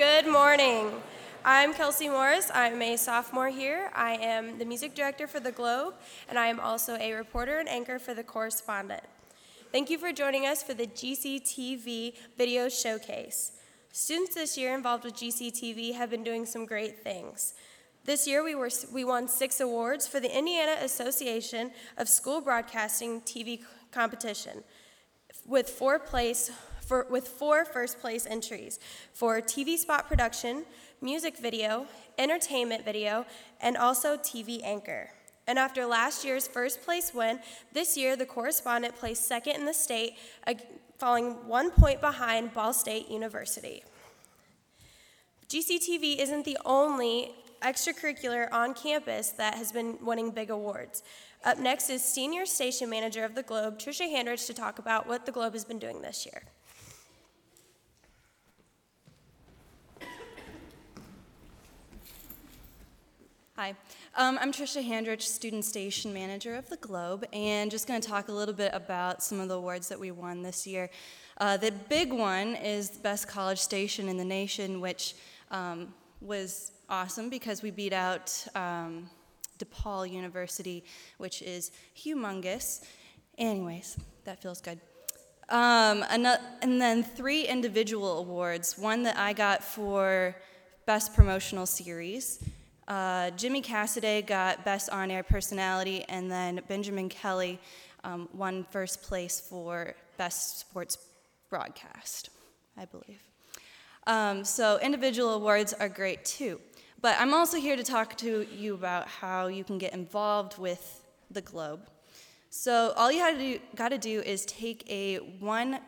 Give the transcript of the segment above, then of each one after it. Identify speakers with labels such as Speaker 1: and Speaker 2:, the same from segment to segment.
Speaker 1: Good morning. I'm Kelsey Morris. I'm a sophomore here. I am the music director for The Globe, and I am also a reporter and anchor for The Correspondent. Thank you for joining us for the GCTV Video Showcase. Students this year involved with GCTV have been doing some great things. This year, we, were, we won six awards for the Indiana Association of School Broadcasting TV competition, with four place for, with four first place entries for TV spot production, music video, entertainment video, and also TV anchor. And after last year's first place win, this year the correspondent placed second in the state, falling one point behind Ball State University. GCTV isn't the only extracurricular on campus that has been winning big awards. Up next is Senior Station Manager of the Globe, Trisha Handrich, to talk about what the Globe has been doing this year.
Speaker 2: Hi, um, I'm Trisha Handrich, Student Station Manager of the Globe, and just going to talk a little bit about some of the awards that we won this year. Uh, the big one is Best College Station in the Nation, which um, was awesome because we beat out um, DePaul University, which is humongous. Anyways, that feels good. Um, and then three individual awards one that I got for Best Promotional Series. Uh, Jimmy Cassidy got Best On Air Personality, and then Benjamin Kelly um, won first place for Best Sports Broadcast, I believe. Um, so individual awards are great too. But I'm also here to talk to you about how you can get involved with the Globe. So all you got to do is take a one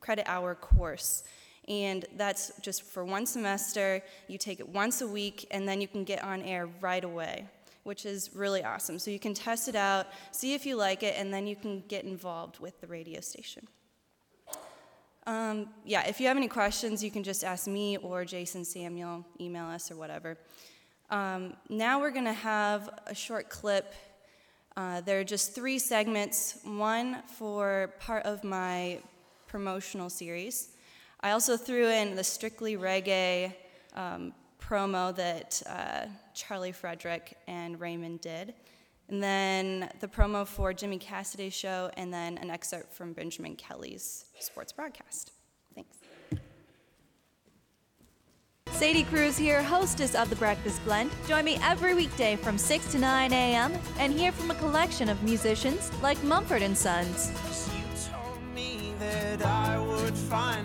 Speaker 2: credit hour course and that's just for one semester. You take it once a week, and then you can get on air right away, which is really awesome. So you can test it out, see if you like it, and then you can get involved with the radio station. Um, yeah, if you have any questions, you can just ask me or Jason Samuel, email us or whatever. Um, now we're going to have a short clip. Uh, there are just three segments one for part of my promotional series, I also threw in the Strictly Reggae um, promo that uh, Charlie Frederick and Raymond did. And then the promo for Jimmy Cassidy's show, and then an excerpt from Benjamin Kelly's sports broadcast. Thanks.
Speaker 3: Sadie Cruz here, hostess of the Breakfast Blend. Join me every weekday from 6 to 9 a.m. and hear from a collection of musicians like Mumford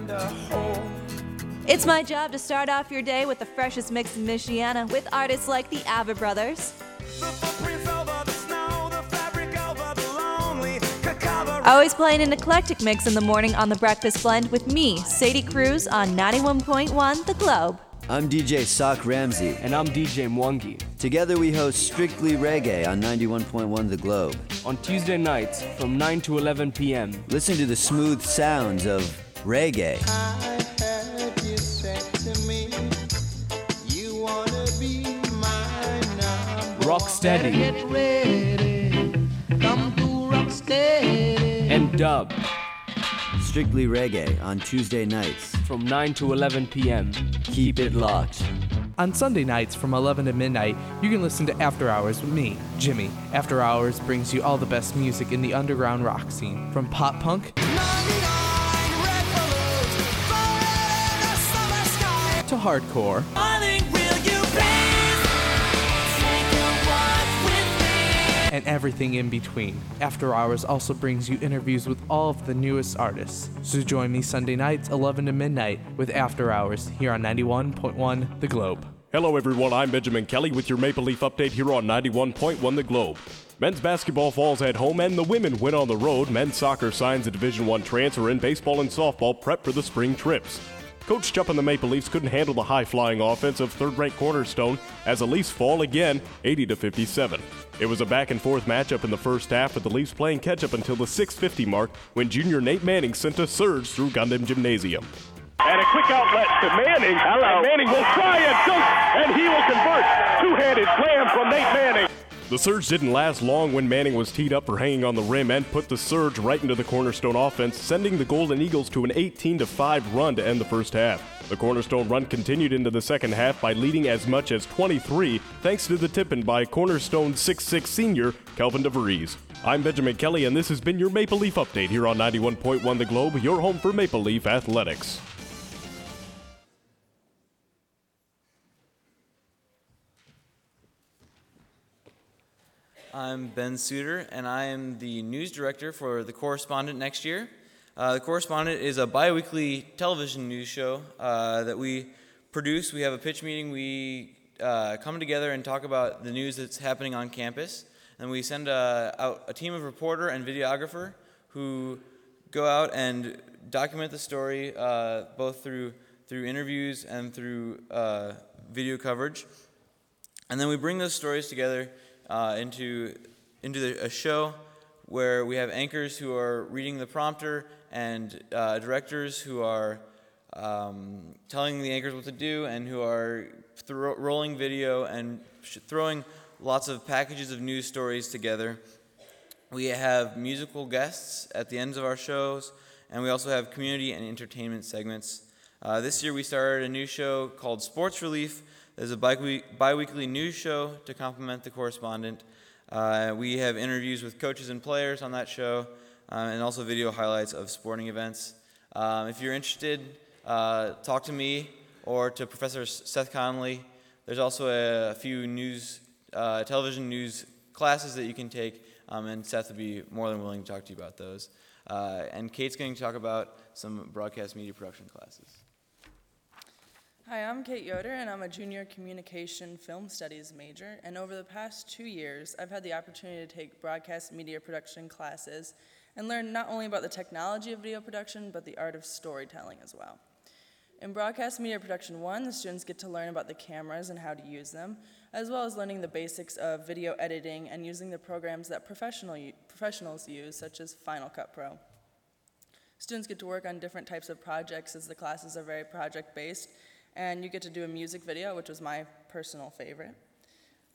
Speaker 3: and Sons. It's my job to start off your day with the freshest mix in Michiana with artists like the Avett Brothers. Always playing an eclectic mix in the morning on the Breakfast Blend with me, Sadie Cruz, on 91.1 The Globe.
Speaker 4: I'm DJ Sock Ramsey.
Speaker 5: And I'm DJ Mwangi.
Speaker 4: Together we host Strictly Reggae on 91.1 The Globe.
Speaker 5: On Tuesday nights from 9 to 11 p.m.
Speaker 4: Listen to the smooth sounds of reggae.
Speaker 5: Rock steady. And dub.
Speaker 4: Strictly Reggae on Tuesday nights
Speaker 5: from 9 to 11 p.m.
Speaker 4: Keep it locked.
Speaker 6: On Sunday nights from 11 to midnight, you can listen to After Hours with me, Jimmy. After Hours brings you all the best music in the underground rock scene, from pop punk to hardcore. and everything in between. After Hours also brings you interviews with all of the newest artists. So join me Sunday nights, 11 to midnight, with After Hours here on 91.1 The Globe.
Speaker 7: Hello, everyone. I'm Benjamin Kelly with your Maple Leaf update here on 91.1 The Globe. Men's basketball falls at home and the women win on the road. Men's soccer signs a Division One transfer, and baseball and softball prep for the spring trips. Coach Chupp and the Maple Leafs couldn't handle the high-flying offense of third-ranked Cornerstone as the Leafs fall again, 80 to 57. It was a back and forth matchup in the first half, with the Leafs playing catch up until the 6:50 mark when junior Nate Manning sent a surge through Gundam Gymnasium.
Speaker 8: And a quick outlet to Manning. Hello. And Manning will try and dunk, and he will convert. Two-handed slam from Nate Manning.
Speaker 7: The surge didn't last long when Manning was teed up for hanging on the rim and put the surge right into the Cornerstone offense, sending the Golden Eagles to an 18 5 run to end the first half. The Cornerstone run continued into the second half by leading as much as 23, thanks to the tip-in by Cornerstone 6'6 senior Kelvin DeVries. I'm Benjamin Kelly, and this has been your Maple Leaf Update here on 91.1 The Globe, your home for Maple Leaf Athletics.
Speaker 9: I'm Ben Suter, and I am the news director for The Correspondent next year. Uh, the Correspondent is a bi weekly television news show uh, that we produce. We have a pitch meeting. We uh, come together and talk about the news that's happening on campus. And we send uh, out a team of reporter and videographer who go out and document the story uh, both through, through interviews and through uh, video coverage. And then we bring those stories together uh, into, into the, a show where we have anchors who are reading the prompter and uh, directors who are um, telling the anchors what to do and who are thro- rolling video and sh- throwing lots of packages of news stories together. We have musical guests at the ends of our shows, and we also have community and entertainment segments. Uh, this year we started a new show called Sports Relief. There's a bi weekly news show to complement the correspondent. Uh, we have interviews with coaches and players on that show, uh, and also video highlights of sporting events. Um, if you're interested, uh, talk to me or to Professor Seth Conley. There's also a, a few news, uh, television news classes that you can take, um, and Seth would be more than willing to talk to you about those. Uh, and Kate's going to talk about some broadcast media production classes.
Speaker 10: Hi, I'm Kate Yoder, and I'm a junior communication film studies major. And over the past two years, I've had the opportunity to take broadcast media production classes and learn not only about the technology of video production, but the art of storytelling as well. In Broadcast Media Production 1, the students get to learn about the cameras and how to use them, as well as learning the basics of video editing and using the programs that professional, professionals use, such as Final Cut Pro. Students get to work on different types of projects as the classes are very project based and you get to do a music video, which was my personal favorite.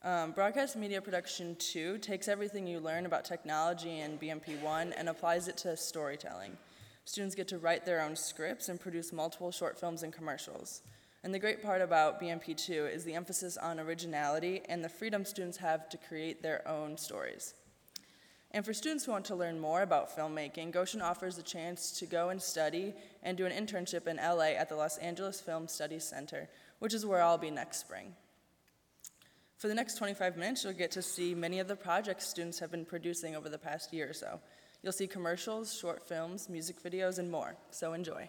Speaker 10: Um, Broadcast Media Production 2 takes everything you learn about technology in BMP 1 and applies it to storytelling. Students get to write their own scripts and produce multiple short films and commercials. And the great part about BMP 2 is the emphasis on originality and the freedom students have to create their own stories. And for students who want to learn more about filmmaking, Goshen offers a chance to go and study and do an internship in LA at the Los Angeles Film Studies Center, which is where I'll be next spring. For the next 25 minutes, you'll get to see many of the projects students have been producing over the past year or so. You'll see commercials, short films, music videos, and more, so enjoy.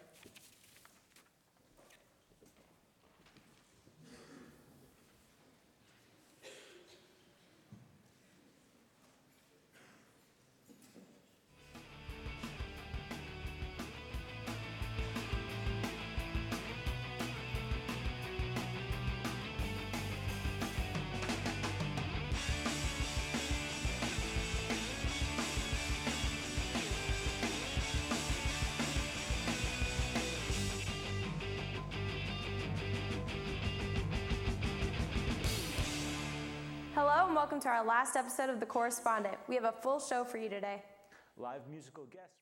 Speaker 1: Welcome to our last episode of The Correspondent. We have a full show for you today.
Speaker 11: Live musical guests.